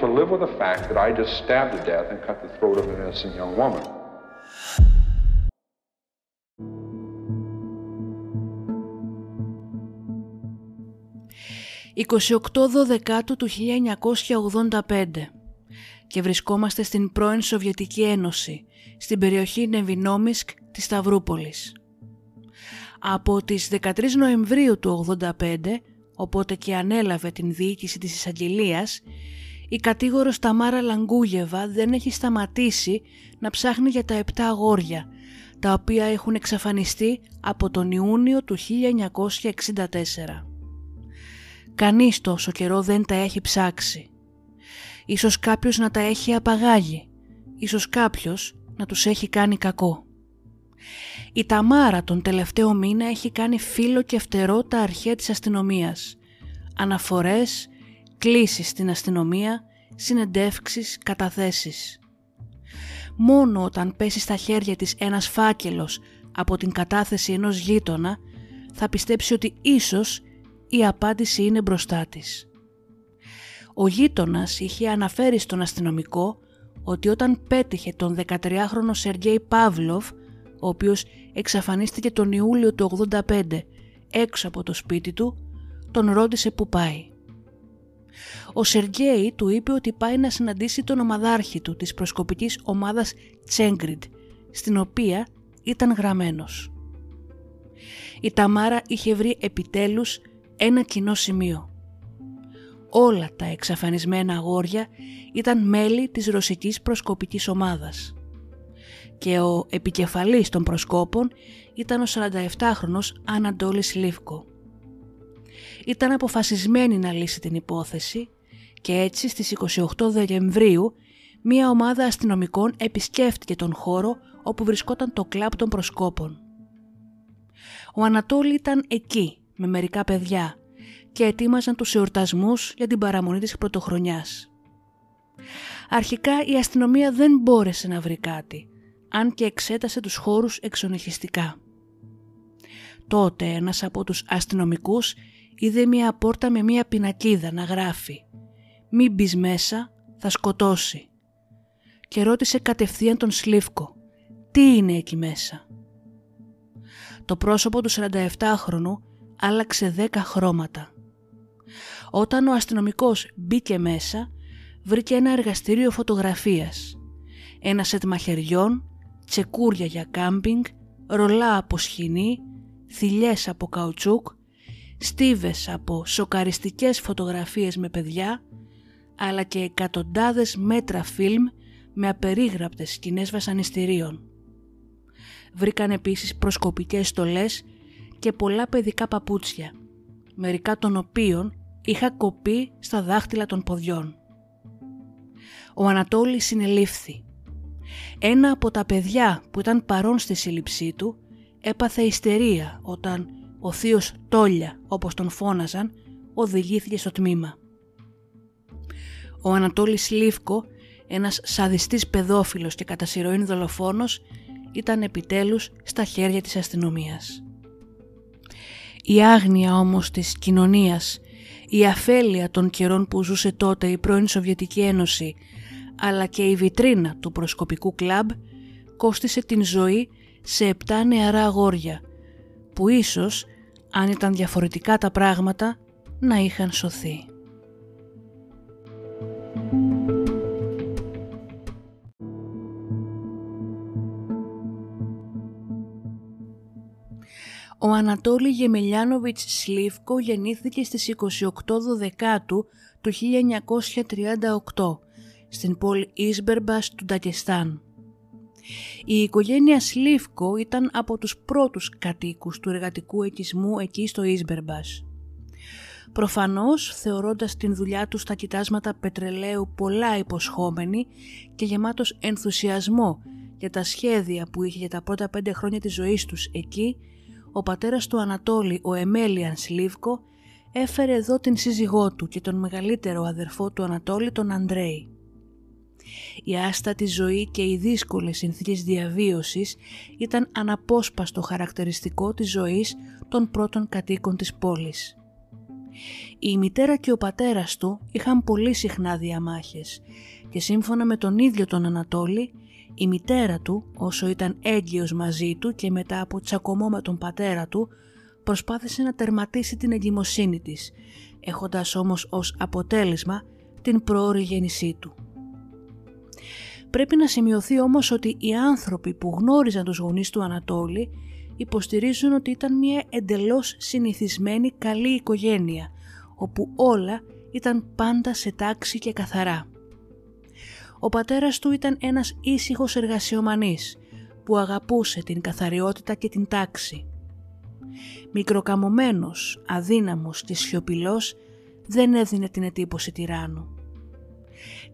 To live with the fact that I just stabbed to death and cut the throat of an innocent young woman. «28 του 1985 και βρισκόμαστε στην πρώην Σοβιετική Ένωση, στην περιοχή Νεβινόμισκ της Σταυρούπολης. Από τις 13 Νοεμβρίου του 85, οπότε και ανέλαβε την διοίκηση της εισαγγελίας, η κατήγορος Ταμάρα Λαγκούγεβα δεν έχει σταματήσει να ψάχνει για τα επτά αγόρια, τα οποία έχουν εξαφανιστεί από τον Ιούνιο του 1964. Κανείς τόσο καιρό δεν τα έχει ψάξει. Ίσως κάποιος να τα έχει απαγάγει. Ίσως κάποιος να τους έχει κάνει κακό. Η Ταμάρα τον τελευταίο μήνα έχει κάνει φίλο και φτερό τα αρχαία της αστυνομίας. Αναφορές, κλήσεις στην αστυνομία, συνεντεύξεις, καταθέσεις. Μόνο όταν πέσει στα χέρια της ένας φάκελος από την κατάθεση ενός γείτονα θα πιστέψει ότι ίσως η απάντηση είναι μπροστά της. Ο γείτονας είχε αναφέρει στον αστυνομικό ότι όταν πέτυχε τον 13χρονο Σεργέη Παύλοφ, ο οποίος εξαφανίστηκε τον Ιούλιο του 85 έξω από το σπίτι του, τον ρώτησε που πάει. Ο Σεργέη του είπε ότι πάει να συναντήσει τον ομαδάρχη του της προσκοπικής ομάδας Τσέγκριντ, στην οποία ήταν γραμμένος. Η Ταμάρα είχε βρει επιτέλους ένα κοινό σημείο. Όλα τα εξαφανισμένα αγόρια ήταν μέλη της ρωσικής προσκοπικής ομάδας και ο επικεφαλής των προσκόπων ήταν ο 47χρονος Ανατόλης Λίβκο. Ήταν αποφασισμένη να λύσει την υπόθεση και έτσι στις 28 Δεκεμβρίου μία ομάδα αστυνομικών επισκέφτηκε τον χώρο όπου βρισκόταν το κλαμπ των προσκόπων. Ο Ανατόλη ήταν εκεί με μερικά παιδιά και ετοίμαζαν τους εορτασμούς για την παραμονή της πρωτοχρονιάς. Αρχικά η αστυνομία δεν μπόρεσε να βρει κάτι, αν και εξέτασε τους χώρους εξονυχιστικά. Τότε ένας από τους αστυνομικούς είδε μια πόρτα με μια πινακίδα να γράφει «Μην μπεις μέσα, θα σκοτώσει» και ρώτησε κατευθείαν τον Σλίφκο «Τι είναι εκεί μέσα» Το πρόσωπο του 47χρονου άλλαξε 10 χρώματα. Όταν ο αστυνομικός μπήκε μέσα, βρήκε ένα εργαστήριο φωτογραφίας, ένα σετ μαχαιριών, τσεκούρια για κάμπινγκ, ρολά από σχοινή, θηλιές από καουτσούκ, στίβες από σοκαριστικές φωτογραφίες με παιδιά, αλλά και εκατοντάδες μέτρα φιλμ με απερίγραπτες σκηνές βασανιστήριων. Βρήκαν επίσης προσκοπικές στολές και πολλά παιδικά παπούτσια, μερικά των οποίων είχα κοπεί στα δάχτυλα των ποδιών. Ο Ανατόλης συνελήφθη. Ένα από τα παιδιά που ήταν παρόν στη σύλληψή του έπαθε ιστερία όταν ο θείος Τόλια όπως τον φώναζαν, οδηγήθηκε στο τμήμα. Ο Ανατόλης Λίβκο, ένας σαδιστής παιδόφιλος και κατά σειροήν δολοφόνος, ήταν επιτέλους στα χέρια της αστυνομίας. Η άγνοια όμως της κοινωνίας, η αφέλεια των καιρών που ζούσε τότε η πρώην Σοβιετική Ένωση, αλλά και η βιτρίνα του προσκοπικού κλαμπ, κόστισε την ζωή σε επτά νεαρά αγόρια, που ίσως, αν ήταν διαφορετικά τα πράγματα, να είχαν σωθεί. Ο Ανατόλη Γεμελιάνοβιτς Σλίφκο γεννήθηκε στις 28 Δεκάτου του 1938 στην πόλη Ίσμπερμπας του Ντακεστάν. Η οικογένεια Σλίφκο ήταν από τους πρώτους κατοίκους του εργατικού οικισμού εκεί στο Ίσμπερμπας. Προφανώς θεωρώντας την δουλειά τους στα κοιτάσματα πετρελαίου πολλά υποσχόμενη και γεμάτος ενθουσιασμό για τα σχέδια που είχε για τα πρώτα πέντε χρόνια της ζωής τους εκεί, ο πατέρας του Ανατόλη, ο Εμέλιαν Σλίβκο, έφερε εδώ την σύζυγό του και τον μεγαλύτερο αδερφό του Ανατόλη, τον Αντρέη. Η άστατη ζωή και οι δύσκολες συνθήκες διαβίωσης ήταν αναπόσπαστο χαρακτηριστικό της ζωής των πρώτων κατοίκων της πόλης. Η μητέρα και ο πατέρας του είχαν πολύ συχνά διαμάχες και σύμφωνα με τον ίδιο τον Ανατόλη η μητέρα του, όσο ήταν έγκυος μαζί του και μετά από τσακωμό με τον πατέρα του, προσπάθησε να τερματίσει την εγκυμοσύνη της, έχοντας όμως ως αποτέλεσμα την πρόορη γέννησή του. Πρέπει να σημειωθεί όμως ότι οι άνθρωποι που γνώριζαν τους γονείς του Ανατόλη υποστηρίζουν ότι ήταν μια εντελώς συνηθισμένη καλή οικογένεια, όπου όλα ήταν πάντα σε τάξη και καθαρά. Ο πατέρας του ήταν ένας ήσυχος εργασιομανής που αγαπούσε την καθαριότητα και την τάξη. Μικροκαμωμένος, αδύναμος και σιωπηλός δεν έδινε την εντύπωση τυράννου.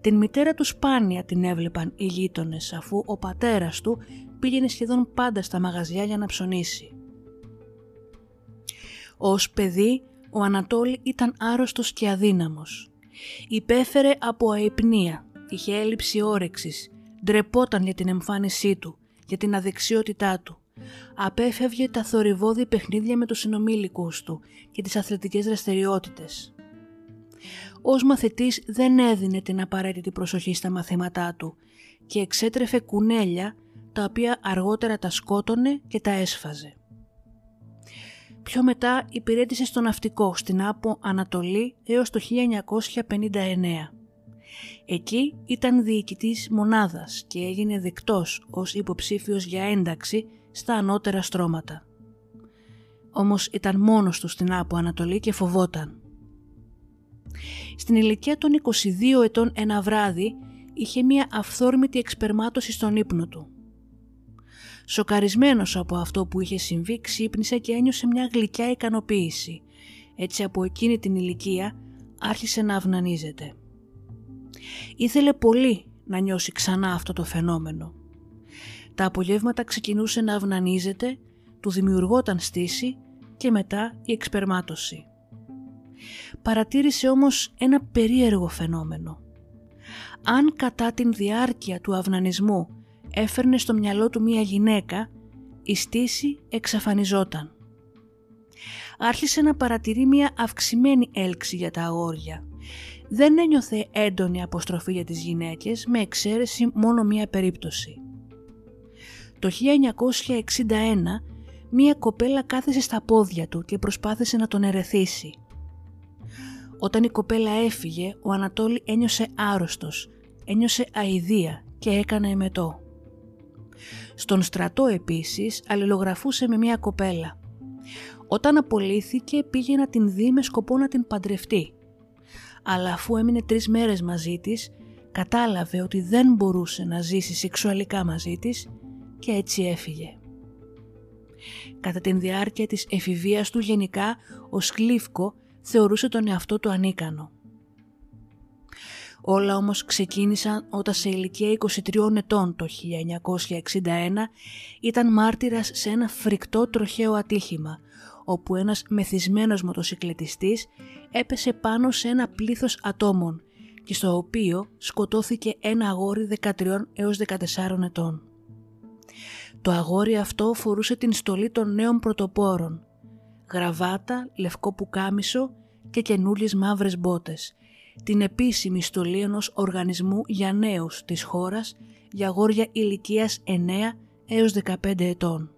Την μητέρα του σπάνια την έβλεπαν οι γείτονες αφού ο πατέρας του πήγαινε σχεδόν πάντα στα μαγαζιά για να ψωνίσει. Ως παιδί ο Ανατόλη ήταν άρρωστος και αδύναμος. Υπέφερε από αϊπνία είχε έλλειψη όρεξης, ντρεπόταν για την εμφάνισή του, για την αδεξιότητά του. Απέφευγε τα θορυβόδη παιχνίδια με τους συνομήλικους του και τις αθλητικές δραστηριότητες. Ως μαθητής δεν έδινε την απαραίτητη προσοχή στα μαθήματά του και εξέτρεφε κουνέλια τα οποία αργότερα τα σκότωνε και τα έσφαζε. Πιο μετά υπηρέτησε στο ναυτικό στην Άπο Ανατολή έως το 1959. Εκεί ήταν διοικητής μονάδας και έγινε δεκτός ως υποψήφιος για ένταξη στα ανώτερα στρώματα. Όμως ήταν μόνος του στην Άπο Ανατολή και φοβόταν. Στην ηλικία των 22 ετών ένα βράδυ είχε μία αυθόρμητη εξπερμάτωση στον ύπνο του. Σοκαρισμένος από αυτό που είχε συμβεί ξύπνησε και ένιωσε μια γλυκιά ικανοποίηση. Έτσι από εκείνη την ηλικία άρχισε να αυνανίζεται. Ήθελε πολύ να νιώσει ξανά αυτό το φαινόμενο. Τα απογεύματα ξεκινούσε να αυνανίζεται, του δημιουργόταν στήση και μετά η εξπερμάτωση. Παρατήρησε όμως ένα περίεργο φαινόμενο. Αν κατά την διάρκεια του αυνανισμού έφερνε στο μυαλό του μία γυναίκα, η στήση εξαφανιζόταν. Άρχισε να παρατηρεί μία αυξημένη έλξη για τα αγόρια δεν ένιωθε έντονη αποστροφή για τις γυναίκες με εξαίρεση μόνο μία περίπτωση. Το 1961 μία κοπέλα κάθεσε στα πόδια του και προσπάθησε να τον ερεθίσει. Όταν η κοπέλα έφυγε, ο Ανατόλη ένιωσε άρρωστος, ένιωσε αηδία και έκανε εμετό. Στον στρατό επίσης αλληλογραφούσε με μία κοπέλα. Όταν απολύθηκε πήγε να την δει με σκοπό να την παντρευτεί αλλά αφού έμεινε τρεις μέρες μαζί της, κατάλαβε ότι δεν μπορούσε να ζήσει σεξουαλικά μαζί της και έτσι έφυγε. Κατά την διάρκεια της εφηβείας του γενικά, ο Σκλίφκο θεωρούσε τον εαυτό του ανίκανο. Όλα όμως ξεκίνησαν όταν σε ηλικία 23 ετών το 1961 ήταν μάρτυρας σε ένα φρικτό τροχαίο ατύχημα όπου ένας μεθυσμένος μοτοσυκλετιστής έπεσε πάνω σε ένα πλήθος ατόμων και στο οποίο σκοτώθηκε ένα αγόρι 13 έως 14 ετών. Το αγόρι αυτό φορούσε την στολή των νέων πρωτοπόρων, γραβάτα, λευκό πουκάμισο και καινούριες μαύρες μπότες, την επίσημη στολή ενός οργανισμού για νέους της χώρας για αγόρια ηλικίας 9 έως 15 ετών.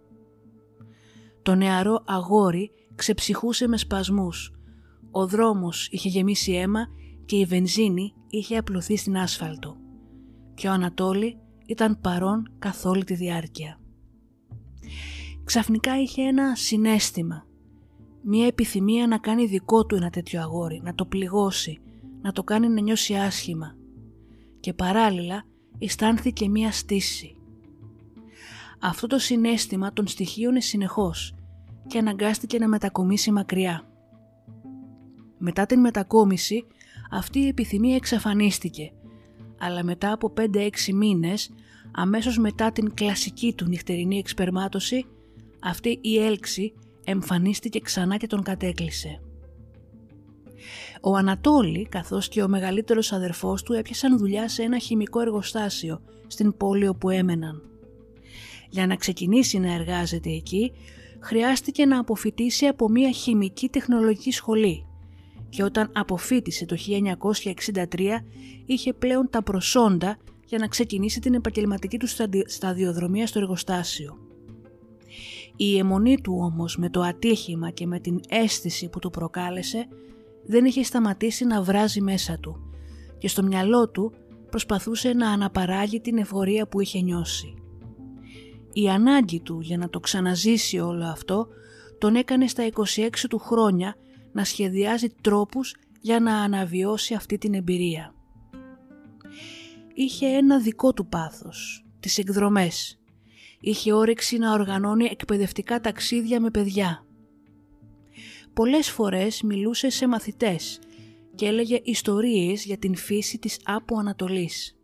Το νεαρό αγόρι ξεψυχούσε με σπασμούς. Ο δρόμος είχε γεμίσει αίμα και η βενζίνη είχε απλωθεί στην άσφαλτο. Και ο Ανατόλη ήταν παρόν καθ' όλη τη διάρκεια. Ξαφνικά είχε ένα συνέστημα. Μία επιθυμία να κάνει δικό του ένα τέτοιο αγόρι, να το πληγώσει, να το κάνει να νιώσει άσχημα. Και παράλληλα αισθάνθηκε μία στήση. Αυτό το συνέστημα τον στοιχείωνε συνεχώς και αναγκάστηκε να μετακομίσει μακριά. Μετά την μετακόμιση αυτή η επιθυμία εξαφανίστηκε, αλλά μετά από 5-6 μήνες, αμέσως μετά την κλασική του νυχτερινή εξπερμάτωση, αυτή η έλξη εμφανίστηκε ξανά και τον κατέκλυσε. Ο Ανατόλη καθώς και ο μεγαλύτερος αδερφός του έπιασαν δουλειά σε ένα χημικό εργοστάσιο στην πόλη όπου έμεναν. Για να ξεκινήσει να εργάζεται εκεί χρειάστηκε να αποφυτίσει από μια χημική τεχνολογική σχολή και όταν αποφύτησε το 1963 είχε πλέον τα προσόντα για να ξεκινήσει την επαγγελματική του σταδιοδρομία στο εργοστάσιο. Η αιμονή του όμως με το ατύχημα και με την αίσθηση που του προκάλεσε δεν είχε σταματήσει να βράζει μέσα του και στο μυαλό του προσπαθούσε να αναπαράγει την εφορία που είχε νιώσει. Η ανάγκη του για να το ξαναζήσει όλο αυτό τον έκανε στα 26 του χρόνια να σχεδιάζει τρόπους για να αναβιώσει αυτή την εμπειρία. Είχε ένα δικό του πάθος, τις εκδρομές. Είχε όρεξη να οργανώνει εκπαιδευτικά ταξίδια με παιδιά. Πολλές φορές μιλούσε σε μαθητές και έλεγε ιστορίες για την φύση της Άπου Ανατολής.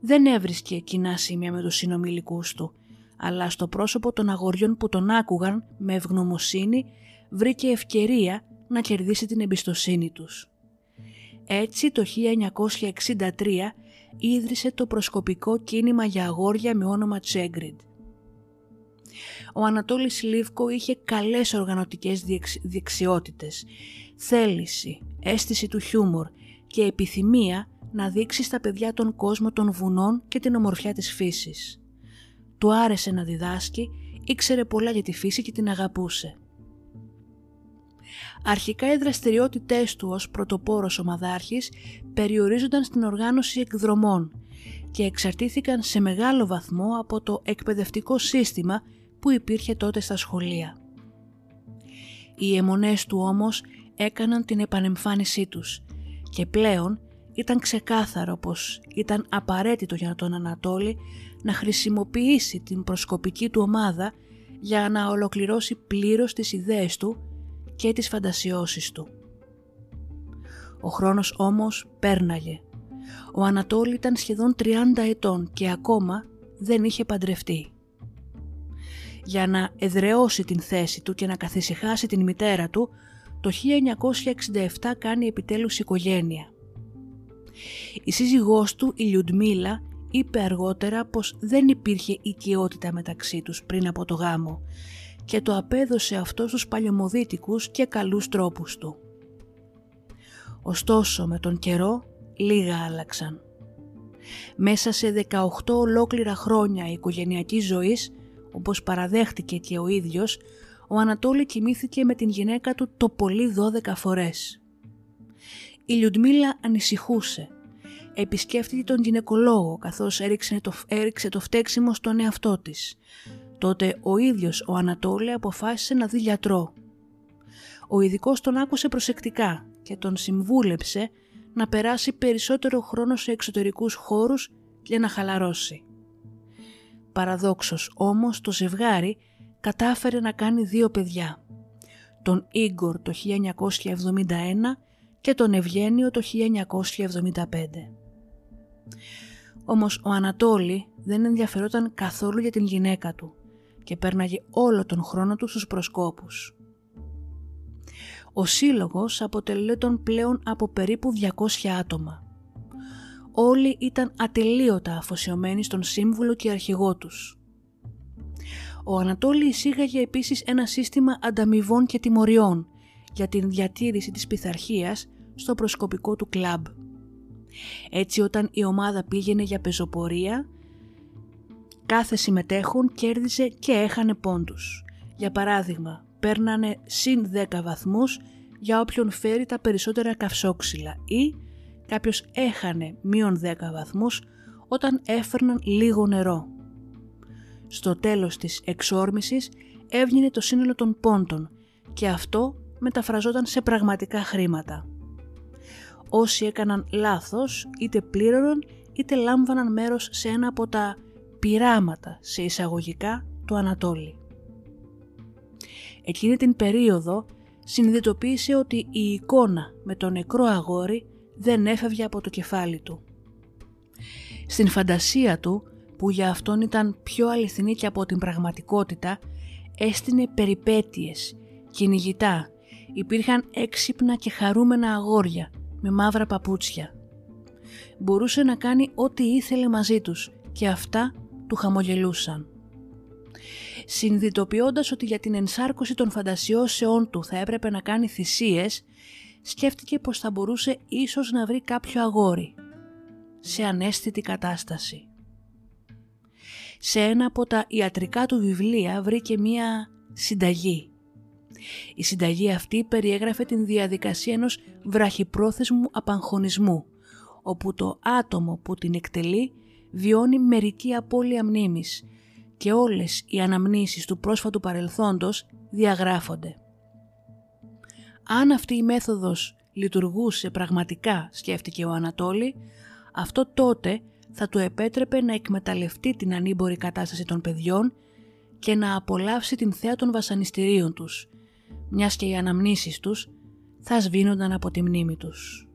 Δεν έβρισκε κοινά σημεία με τους συνομιλικούς του, αλλά στο πρόσωπο των αγοριών που τον άκουγαν με ευγνωμοσύνη βρήκε ευκαιρία να κερδίσει την εμπιστοσύνη τους. Έτσι το 1963 ίδρυσε το προσκοπικό κίνημα για αγόρια με όνομα Τσέγκριντ. Ο Ανατόλης Λίβκο είχε καλές οργανωτικές δεξιότητες, θέληση, αίσθηση του χιούμορ και επιθυμία να δείξει στα παιδιά τον κόσμο των βουνών και την ομορφιά της φύσης. Του άρεσε να διδάσκει, ήξερε πολλά για τη φύση και την αγαπούσε. Αρχικά οι δραστηριότητές του ως πρωτοπόρος ομαδάρχης περιορίζονταν στην οργάνωση εκδρομών και εξαρτήθηκαν σε μεγάλο βαθμό από το εκπαιδευτικό σύστημα που υπήρχε τότε στα σχολεία. Οι αιμονές του όμως έκαναν την επανεμφάνισή τους και πλέον ήταν ξεκάθαρο πως ήταν απαραίτητο για τον Ανατόλη να χρησιμοποιήσει την προσκοπική του ομάδα για να ολοκληρώσει πλήρως τις ιδέες του και τις φαντασιώσεις του. Ο χρόνος όμως πέρναγε. Ο Ανατόλη ήταν σχεδόν 30 ετών και ακόμα δεν είχε παντρευτεί. Για να εδραιώσει την θέση του και να καθησυχάσει την μητέρα του, το 1967 κάνει επιτέλους οικογένεια. Η σύζυγός του, η Λιουντμίλα, είπε αργότερα πως δεν υπήρχε οικειότητα μεταξύ τους πριν από το γάμο και το απέδωσε αυτός στους παλιωμοδίτικους και καλούς τρόπους του. Ωστόσο με τον καιρό λίγα άλλαξαν. Μέσα σε 18 ολόκληρα χρόνια οικογενειακής ζωής, όπως παραδέχτηκε και ο ίδιος, ο Ανατόλη κοιμήθηκε με την γυναίκα του το πολύ 12 φορές. Η Λιουντμίλα ανησυχούσε. Επισκέφτηκε τον γυναικολόγο καθώς έριξε το, έριξε το φταίξιμο στον εαυτό της. Τότε ο ίδιος ο Ανατόλη αποφάσισε να δει γιατρό. Ο ειδικός τον άκουσε προσεκτικά και τον συμβούλεψε να περάσει περισσότερο χρόνο σε εξωτερικούς χώρους και να χαλαρώσει. Παραδόξως όμως το ζευγάρι κατάφερε να κάνει δύο παιδιά. Τον Ίγκορ το 1971 και τον Ευγένιο το 1975. Όμως ο Ανατόλη δεν ενδιαφερόταν καθόλου για την γυναίκα του και πέρναγε όλο τον χρόνο του στους προσκόπους. Ο σύλλογος αποτελέταν πλέον από περίπου 200 άτομα. Όλοι ήταν ατελείωτα αφοσιωμένοι στον σύμβουλο και αρχηγό τους. Ο Ανατόλη εισήγαγε επίσης ένα σύστημα ανταμοιβών και τιμωριών για την διατήρηση της πειθαρχίας στο προσκοπικό του κλαμπ. Έτσι όταν η ομάδα πήγαινε για πεζοπορία, κάθε συμμετέχον κέρδιζε και έχανε πόντους. Για παράδειγμα, παίρνανε συν 10 βαθμούς για όποιον φέρει τα περισσότερα καυσόξυλα ή κάποιος έχανε μείον 10 βαθμούς όταν έφερναν λίγο νερό. Στο τέλος της εξόρμησης έβγαινε το σύνολο των πόντων και αυτό μεταφραζόταν σε πραγματικά χρήματα. Όσοι έκαναν λάθος είτε πλήρωναν είτε λάμβαναν μέρος σε ένα από τα πειράματα σε εισαγωγικά του Ανατόλη. Εκείνη την περίοδο συνειδητοποίησε ότι η εικόνα με το νεκρό αγόρι δεν έφευγε από το κεφάλι του. Στην φαντασία του, που για αυτόν ήταν πιο αληθινή και από την πραγματικότητα, έστεινε περιπέτειες, κυνηγητά, υπήρχαν έξυπνα και χαρούμενα αγόρια με μαύρα παπούτσια. Μπορούσε να κάνει ό,τι ήθελε μαζί τους και αυτά του χαμογελούσαν. Συνδυτοποιώντας ότι για την ενσάρκωση των φαντασιώσεών του θα έπρεπε να κάνει θυσίες, σκέφτηκε πως θα μπορούσε ίσως να βρει κάποιο αγόρι, σε ανέστητη κατάσταση. Σε ένα από τα ιατρικά του βιβλία βρήκε μία συνταγή. Η συνταγή αυτή περιέγραφε την διαδικασία ενός βραχυπρόθεσμου απαγχωνισμού, όπου το άτομο που την εκτελεί βιώνει μερική απώλεια μνήμης και όλες οι αναμνήσεις του πρόσφατου παρελθόντος διαγράφονται. Αν αυτή η μέθοδος λειτουργούσε πραγματικά, σκέφτηκε ο Ανατόλη, αυτό τότε θα του επέτρεπε να εκμεταλλευτεί την ανήμπορη κατάσταση των παιδιών και να απολαύσει την θέα των βασανιστήριων τους, μιας και οι αναμνήσεις τους θα σβήνονταν από τη μνήμη τους.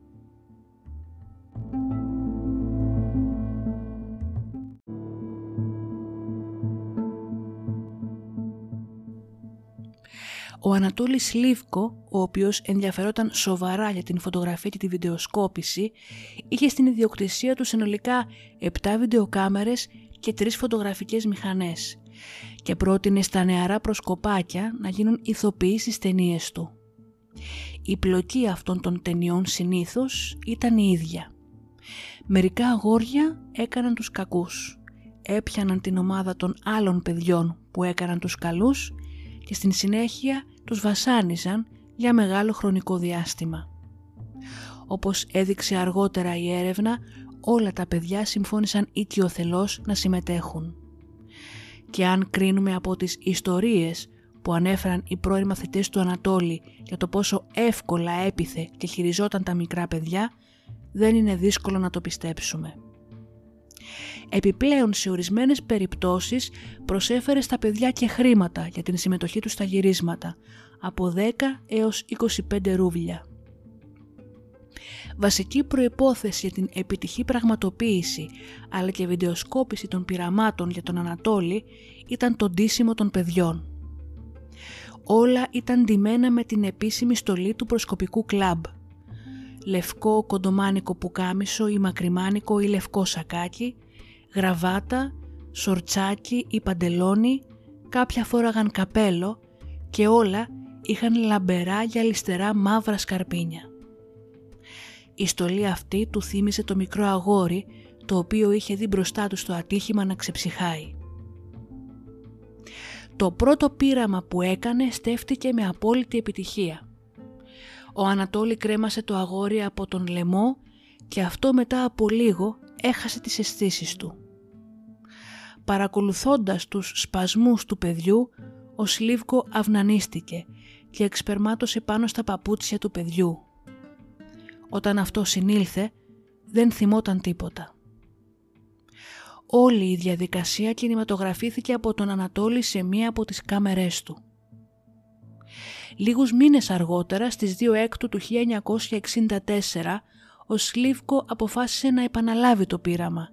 Ο Ανατόλης Λίβκο, ο οποίος ενδιαφερόταν σοβαρά για την φωτογραφία και τη βιντεοσκόπηση, είχε στην ιδιοκτησία του συνολικά 7 βιντεοκάμερες και 3 φωτογραφικές μηχανές και πρότεινε στα νεαρά προσκοπάκια να γίνουν ηθοποιοί στις ταινίες του. Η πλοκή αυτών των ταινιών συνήθως ήταν η ίδια. Μερικά αγόρια έκαναν τους κακούς, έπιαναν την ομάδα των άλλων παιδιών που έκαναν τους καλούς και στην συνέχεια τους βασάνιζαν για μεγάλο χρονικό διάστημα. Όπως έδειξε αργότερα η έρευνα, όλα τα παιδιά συμφώνησαν οικειοθελώς να συμμετέχουν. Και αν κρίνουμε από τις ιστορίες που ανέφεραν οι πρώοι μαθητές του Ανατόλη για το πόσο εύκολα έπιθε και χειριζόταν τα μικρά παιδιά, δεν είναι δύσκολο να το πιστέψουμε. Επιπλέον σε ορισμένες περιπτώσεις προσέφερε στα παιδιά και χρήματα για την συμμετοχή τους στα γυρίσματα, από 10 έως 25 ρούβλια. Βασική προϋπόθεση για την επιτυχή πραγματοποίηση αλλά και βιντεοσκόπηση των πειραμάτων για τον Ανατόλη ήταν το ντύσιμο των παιδιών. Όλα ήταν ντυμένα με την επίσημη στολή του προσκοπικού κλαμπ. Λευκό κοντομάνικο πουκάμισο ή μακριμάνικο ή λευκό σακάκι, γραβάτα, σορτσάκι ή παντελόνι, κάποια φόραγαν καπέλο και όλα είχαν λαμπερά γυαλιστερά μαύρα σκαρπίνια. Η στολή αυτή του θύμισε το μικρό αγόρι το οποίο είχε δει μπροστά του στο ατύχημα να ξεψυχάει. Το πρώτο πείραμα που έκανε στέφτηκε με απόλυτη επιτυχία. Ο Ανατόλη κρέμασε το αγόρι από τον λαιμό και αυτό μετά από λίγο έχασε τις αισθήσεις του. Παρακολουθώντας τους σπασμούς του παιδιού, ο Σλίβκο αυνανίστηκε και εξπερμάτωσε πάνω στα παπούτσια του παιδιού. Όταν αυτό συνήλθε, δεν θυμόταν τίποτα. Όλη η διαδικασία κινηματογραφήθηκε από τον Ανατόλη σε μία από τις κάμερές του. Λίγους μήνες αργότερα, στις 2 Έκτου του 1964, ο Σλίβκο αποφάσισε να επαναλάβει το πείραμα,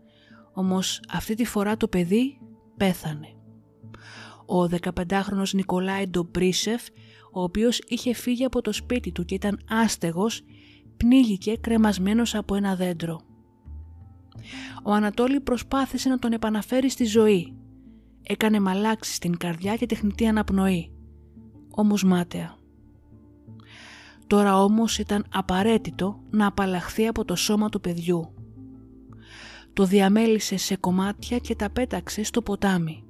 όμως αυτή τη φορά το παιδί πέθανε. Ο 15χρονος Νικολάη Ντομπρίσεφ, ο οποίος είχε φύγει από το σπίτι του και ήταν άστεγος, πνίγηκε κρεμασμένος από ένα δέντρο. Ο Ανατόλη προσπάθησε να τον επαναφέρει στη ζωή. Έκανε μαλάξη στην καρδιά και τεχνητή αναπνοή. Όμως μάταια. Τώρα όμως ήταν απαραίτητο να απαλλαχθεί από το σώμα του παιδιού. Το διαμέλισε σε κομμάτια και τα πέταξε στο ποτάμι.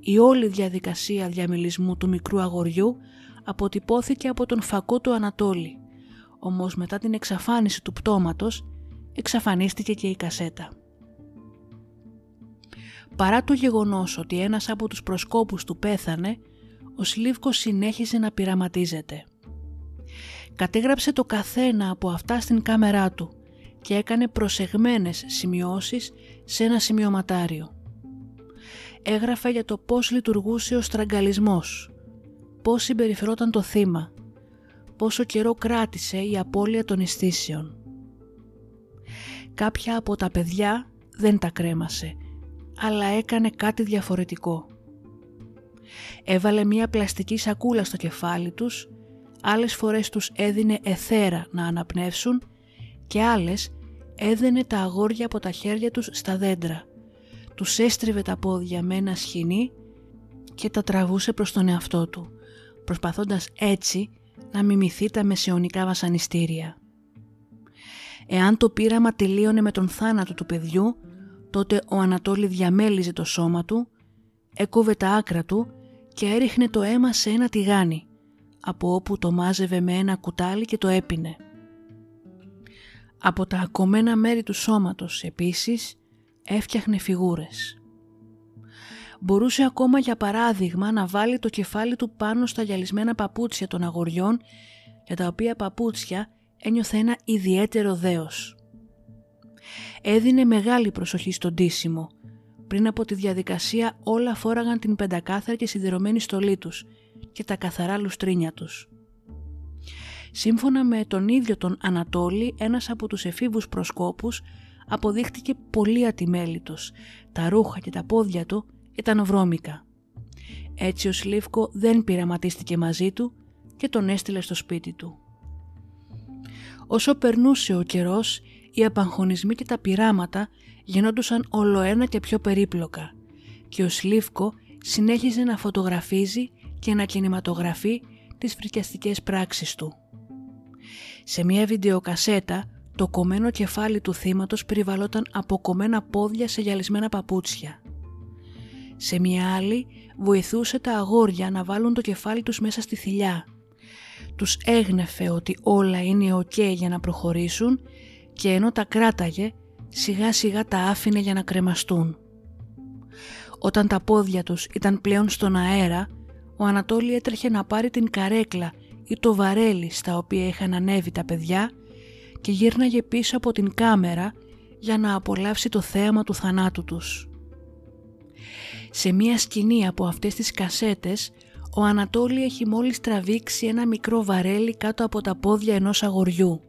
Η όλη διαδικασία διαμελισμού του μικρού αγοριού αποτυπώθηκε από τον φακό του Ανατόλη, όμως μετά την εξαφάνιση του πτώματος εξαφανίστηκε και η κασέτα. Παρά το γεγονός ότι ένας από τους προσκόπους του πέθανε, ο Σλίβκος συνέχιζε να πειραματίζεται. Κατέγραψε το καθένα από αυτά στην κάμερά του και έκανε προσεγμένες σημειώσεις σε ένα σημειωματάριο. Έγραφε για το πώς λειτουργούσε ο στραγγαλισμός, πώς συμπεριφερόταν το θύμα, πόσο καιρό κράτησε η απώλεια των αισθήσεων. Κάποια από τα παιδιά δεν τα κρέμασε, αλλά έκανε κάτι διαφορετικό. Έβαλε μία πλαστική σακούλα στο κεφάλι τους, άλλες φορές τους έδινε εθέρα να αναπνεύσουν και άλλες έδαινε τα αγόρια από τα χέρια τους στα δέντρα. Τους έστριβε τα πόδια με ένα σχοινί και τα τραβούσε προς τον εαυτό του, προσπαθώντας έτσι να μιμηθεί τα μεσαιωνικά βασανιστήρια. Εάν το πείραμα τελείωνε με τον θάνατο του παιδιού, τότε ο Ανατόλη διαμέλιζε το σώμα του, έκοβε τα άκρα του και έριχνε το αίμα σε ένα τηγάνι, από όπου το μάζευε με ένα κουτάλι και το έπινε. Από τα ακομμένα μέρη του σώματος επίσης έφτιαχνε φιγούρες. Μπορούσε ακόμα για παράδειγμα να βάλει το κεφάλι του πάνω στα γυαλισμένα παπούτσια των αγοριών για τα οποία παπούτσια ένιωθε ένα ιδιαίτερο δέος. Έδινε μεγάλη προσοχή στον ντύσιμο. Πριν από τη διαδικασία όλα φόραγαν την πεντακάθαρη και σιδερωμένη στολή τους και τα καθαρά λουστρίνια τους. Σύμφωνα με τον ίδιο τον Ανατόλη, ένας από τους εφήβους προσκόπους αποδείχτηκε πολύ ατιμέλητος. Τα ρούχα και τα πόδια του ήταν βρώμικα. Έτσι ο Σλίφκο δεν πειραματίστηκε μαζί του και τον έστειλε στο σπίτι του. Όσο περνούσε ο καιρός, οι απαγχωνισμοί και τα πειράματα γινόντουσαν ολοένα και πιο περίπλοκα και ο Σλίφκο συνέχιζε να φωτογραφίζει και να κινηματογραφεί τις φρικιαστικές πράξεις του. Σε μια βιντεοκασέτα το κομμένο κεφάλι του θύματος περιβαλλόταν από κομμένα πόδια σε γυαλισμένα παπούτσια. Σε μια άλλη βοηθούσε τα αγόρια να βάλουν το κεφάλι τους μέσα στη θηλιά. Τους έγνεφε ότι όλα είναι οκ για να προχωρήσουν και ενώ τα κράταγε σιγά σιγά τα άφηνε για να κρεμαστούν. Όταν τα πόδια τους ήταν πλέον στον αέρα, ο Ανατόλη έτρεχε να πάρει την καρέκλα ή το βαρέλι στα οποία είχαν ανέβει τα παιδιά και γύρναγε πίσω από την κάμερα για να απολαύσει το θέαμα του θανάτου τους. Σε μία σκηνή από αυτές τις κασέτες, ο Ανατόλη έχει μόλις τραβήξει ένα μικρό βαρέλι κάτω από τα πόδια ενός αγοριού.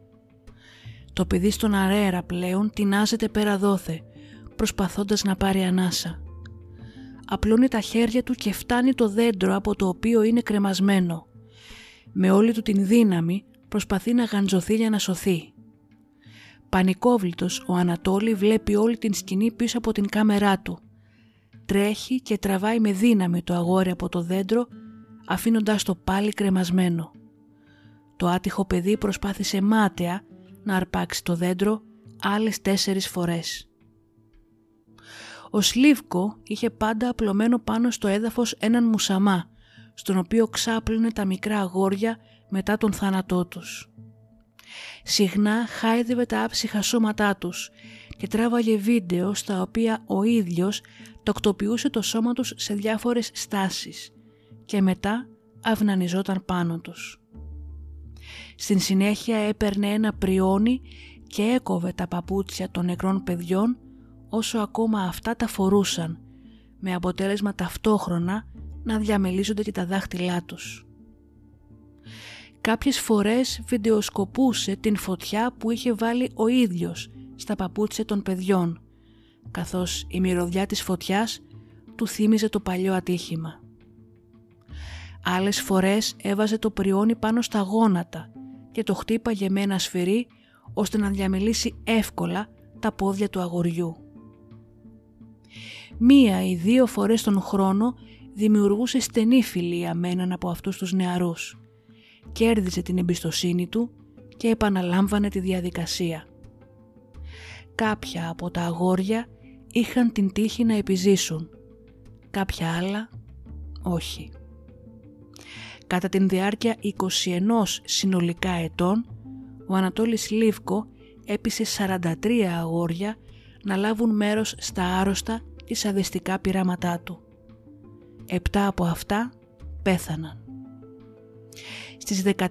Το παιδί στον αέρα πλέον τεινάζεται πέρα δόθε, προσπαθώντας να πάρει ανάσα. Απλώνει τα χέρια του και φτάνει το δέντρο από το οποίο είναι κρεμασμένο. Με όλη του την δύναμη προσπαθεί να γαντζωθεί για να σωθεί. Πανικόβλητος ο Ανατόλη βλέπει όλη την σκηνή πίσω από την κάμερά του. Τρέχει και τραβάει με δύναμη το αγόρι από το δέντρο αφήνοντάς το πάλι κρεμασμένο. Το άτυχο παιδί προσπάθησε μάταια να αρπάξει το δέντρο άλλες τέσσερις φορές. Ο Σλίβκο είχε πάντα απλωμένο πάνω στο έδαφος έναν μουσαμά, στον οποίο ξάπλυνε τα μικρά αγόρια μετά τον θάνατό τους. Συχνά χάιδευε τα άψυχα σώματά τους και τράβαγε βίντεο στα οποία ο ίδιος τοκτοποιούσε το σώμα τους σε διάφορες στάσεις και μετά αυνανιζόταν πάνω τους. Στην συνέχεια έπαιρνε ένα πριόνι και έκοβε τα παπούτσια των νεκρών παιδιών όσο ακόμα αυτά τα φορούσαν, με αποτέλεσμα ταυτόχρονα να διαμελίζονται και τα δάχτυλά τους. Κάποιες φορές βιντεοσκοπούσε την φωτιά που είχε βάλει ο ίδιος στα παπούτσια των παιδιών, καθώς η μυρωδιά της φωτιάς του θύμιζε το παλιό ατύχημα. Άλλες φορές έβαζε το πριόνι πάνω στα γόνατα και το χτύπαγε με ένα σφυρί ώστε να διαμελήσει εύκολα τα πόδια του αγοριού. Μία ή δύο φορές τον χρόνο δημιουργούσε στενή φιλία με έναν από αυτούς τους νεαρούς. Κέρδιζε την εμπιστοσύνη του και επαναλάμβανε τη διαδικασία. Κάποια από τα αγόρια είχαν την τύχη να επιζήσουν, κάποια άλλα όχι. Κατά την διάρκεια 21 συνολικά ετών, ο Ανατόλης Λίβκο έπεισε 43 αγόρια να λάβουν μέρος στα άρρωστα και σαδιστικά πειράματά του. Επτά από αυτά πέθαναν. Στις 14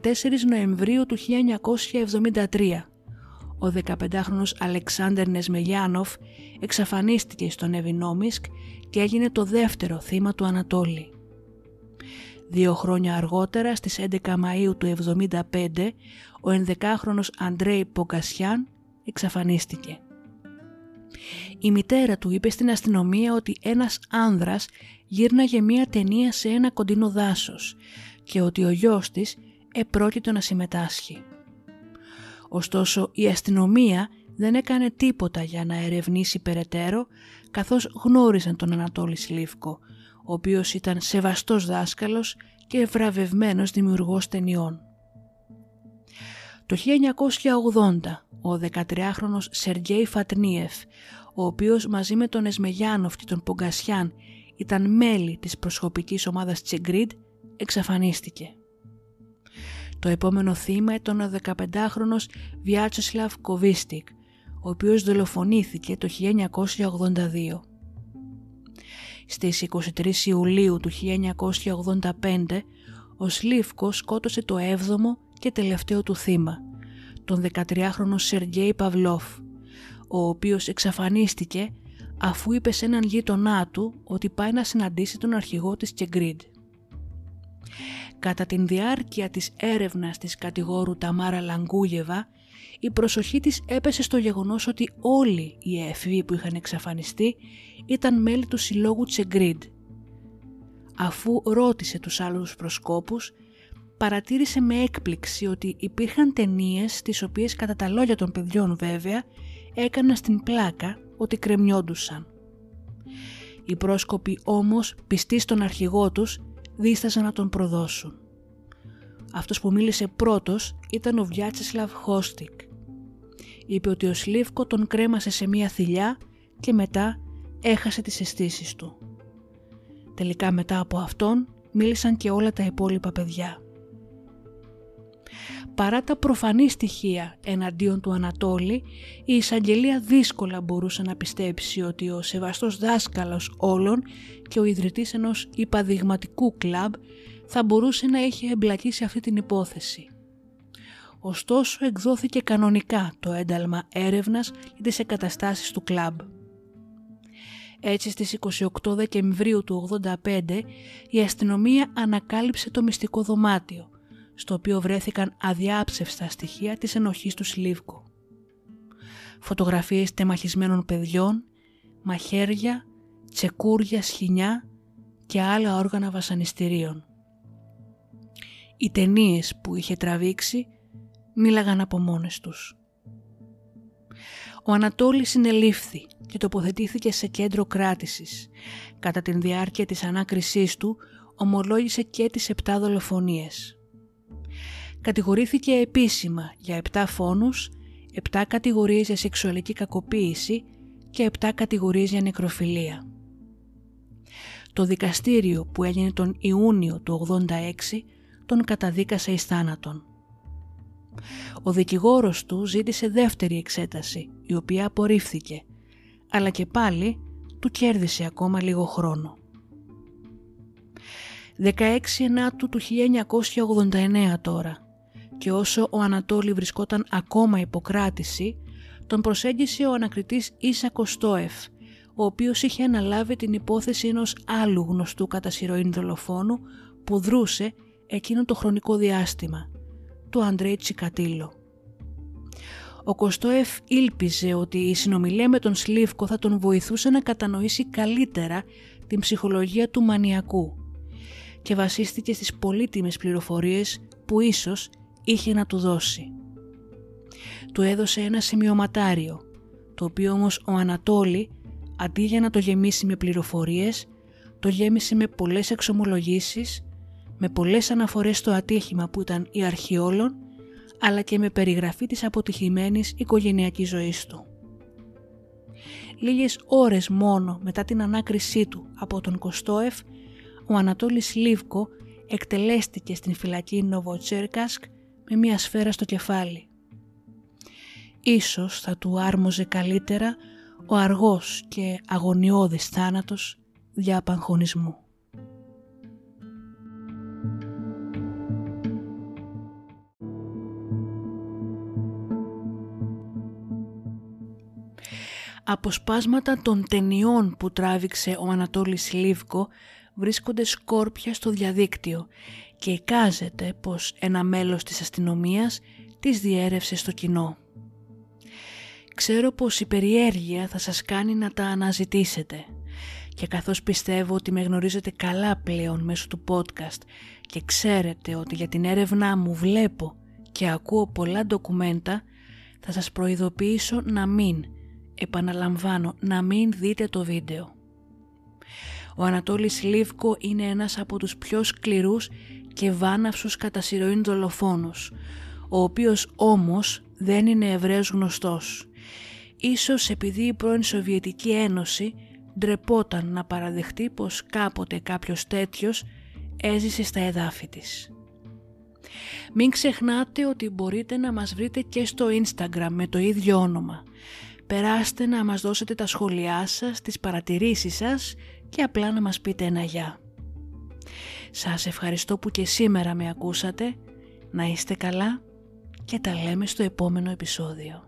Νοεμβρίου του 1973, ο 15χρονος Αλεξάνδερ Νεσμεγιάνοφ εξαφανίστηκε στον Ευινόμισκ και έγινε το δεύτερο θύμα του Ανατόλη. Δύο χρόνια αργότερα, στις 11 Μαΐου του 1975, ο 11χρονος Αντρέι Πογκασιάν εξαφανίστηκε. Η μητέρα του είπε στην αστυνομία ότι ένας άνδρας γύρναγε μία ταινία σε ένα κοντινό δάσος και ότι ο γιος της επρόκειτο να συμμετάσχει. Ωστόσο η αστυνομία δεν έκανε τίποτα για να ερευνήσει περαιτέρω καθώς γνώριζαν τον Ανατόλη Σλίφκο, ο οποίος ήταν σεβαστός δάσκαλος και βραβευμένος δημιουργός ταινιών. Το 1980 ο 13χρονος Σεργέη Φατνίεφ, ο οποίος μαζί με τον Εσμεγιάνοφ και τον Πογκασιάν ήταν μέλη της προσωπικής ομάδας Τσεγκρίντ, εξαφανίστηκε. Το επόμενο θύμα ήταν ο 15χρονος Βιάτσεσλαβ Κοβίστικ, ο οποίος δολοφονήθηκε το 1982. Στις 23 Ιουλίου του 1985, ο Σλίφκος σκότωσε το 7ο και τελευταίο του θύμα, τον 13χρονο Σεργέη Παυλόφ, ο οποίος εξαφανίστηκε αφού είπε σε έναν γείτονά του ότι πάει να συναντήσει τον αρχηγό της Τσεγκρίντ. Κατά την διάρκεια της έρευνας της κατηγόρου Ταμάρα Λαγκούγεβα, η προσοχή της έπεσε στο γεγονός ότι όλοι οι εφβοί που είχαν εξαφανιστεί ήταν μέλη του συλλόγου Τσεγκρίντ. Αφού ρώτησε τους άλλους προσκόπους, παρατήρησε με έκπληξη ότι υπήρχαν ταινίες τις οποίες κατά τα λόγια των παιδιών βέβαια έκαναν στην πλάκα ότι κρεμιόντουσαν. Οι πρόσκοποι όμως πιστοί στον αρχηγό τους δίσταζαν να τον προδώσουν. Αυτός που μίλησε πρώτος ήταν ο Βιάτσεσλαβ Χώστικ. Είπε ότι ο Σλίβκο τον κρέμασε σε μία θηλιά και μετά έχασε τις αισθήσεις του. Τελικά μετά από αυτόν μίλησαν και όλα τα υπόλοιπα παιδιά. Παρά τα προφανή στοιχεία εναντίον του Ανατόλη, η εισαγγελία δύσκολα μπορούσε να πιστέψει ότι ο σεβαστός δάσκαλος όλων και ο ιδρυτής ενός υπαδειγματικού κλαμπ θα μπορούσε να έχει εμπλακεί σε αυτή την υπόθεση. Ωστόσο εκδόθηκε κανονικά το ένταλμα έρευνας για τις εγκαταστάσεις του κλαμπ. Έτσι στις 28 Δεκεμβρίου του 85 η αστυνομία ανακάλυψε το μυστικό δωμάτιο στο οποίο βρέθηκαν αδιάψευστα στοιχεία της ενοχής του Σλίβκο. Φωτογραφίες τεμαχισμένων παιδιών, μαχαίρια, τσεκούρια, σχοινιά και άλλα όργανα βασανιστήριων. Οι ταινίες που είχε τραβήξει μίλαγαν από μόνες τους. Ο Ανατόλης συνελήφθη και τοποθετήθηκε σε κέντρο κράτησης. Κατά την διάρκεια της ανάκρισής του ομολόγησε και τις επτά δολοφονίες κατηγορήθηκε επίσημα για 7 φόνους, 7 κατηγορίες για σεξουαλική κακοποίηση και 7 κατηγορίες για νεκροφιλία. Το δικαστήριο που έγινε τον Ιούνιο του 86 τον καταδίκασε εις θάνατον. Ο δικηγόρος του ζήτησε δεύτερη εξέταση, η οποία απορρίφθηκε, αλλά και πάλι του κέρδισε ακόμα λίγο χρόνο. 16 Ενάτου του 1989 τώρα, και όσο ο Ανατόλη βρισκόταν ακόμα υποκράτηση, τον προσέγγισε ο ανακριτής Ίσα Κοστόεφ, ο οποίος είχε αναλάβει την υπόθεση ενός άλλου γνωστού κατά σειροήν δολοφόνου που δρούσε εκείνο το χρονικό διάστημα, του Αντρέι Τσικατήλο. Ο Κοστόεφ ήλπιζε ότι η συνομιλία με τον Σλίβκο θα τον βοηθούσε να κατανοήσει καλύτερα την ψυχολογία του μανιακού και βασίστηκε στις πολύτιμες πληροφορίες που ίσως είχε να του δώσει. Του έδωσε ένα σημειωματάριο, το οποίο όμως ο Ανατόλη αντί για να το γεμίσει με πληροφορίες, το γέμισε με πολλές εξομολογήσεις, με πολλές αναφορές στο ατύχημα που ήταν η αρχή όλων, αλλά και με περιγραφή της αποτυχημένης οικογενειακής ζωής του. Λίγες ώρες μόνο μετά την ανάκρισή του από τον Κοστόεφ, ο Ανατόλης Λίβκο εκτελέστηκε στην φυλακή Νοβοτσέρκασκ με μια σφαίρα στο κεφάλι. Ίσως θα του άρμοζε καλύτερα ο αργός και αγωνιώδης θάνατος δια απαγχωνισμού. Αποσπάσματα των ταινιών που τράβηξε ο Ανατόλης Λίβκο βρίσκονται σκόρπια στο διαδίκτυο και εικάζεται πως ένα μέλος της αστυνομίας τις διέρευσε στο κοινό. Ξέρω πως η περιέργεια θα σας κάνει να τα αναζητήσετε και καθώς πιστεύω ότι με γνωρίζετε καλά πλέον μέσω του podcast και ξέρετε ότι για την έρευνά μου βλέπω και ακούω πολλά ντοκουμέντα θα σας προειδοποιήσω να μην, επαναλαμβάνω, να μην δείτε το βίντεο. Ο Ανατόλης Λίβκο είναι ένας από τους πιο σκληρούς και βάναυσους κατά σειροήν δολοφόνους, ο οποίος όμως δεν είναι Εβραίος γνωστός. Ίσως επειδή η πρώην Σοβιετική Ένωση ντρεπόταν να παραδεχτεί πως κάποτε κάποιος τέτοιος έζησε στα εδάφη της. Μην ξεχνάτε ότι μπορείτε να μας βρείτε και στο Instagram με το ίδιο όνομα. Περάστε να μας δώσετε τα σχόλιά σας, τις παρατηρήσεις σας και απλά να μας πείτε ένα γεια. Σας ευχαριστώ που και σήμερα με ακούσατε. Να είστε καλά και τα λέμε στο επόμενο επεισόδιο.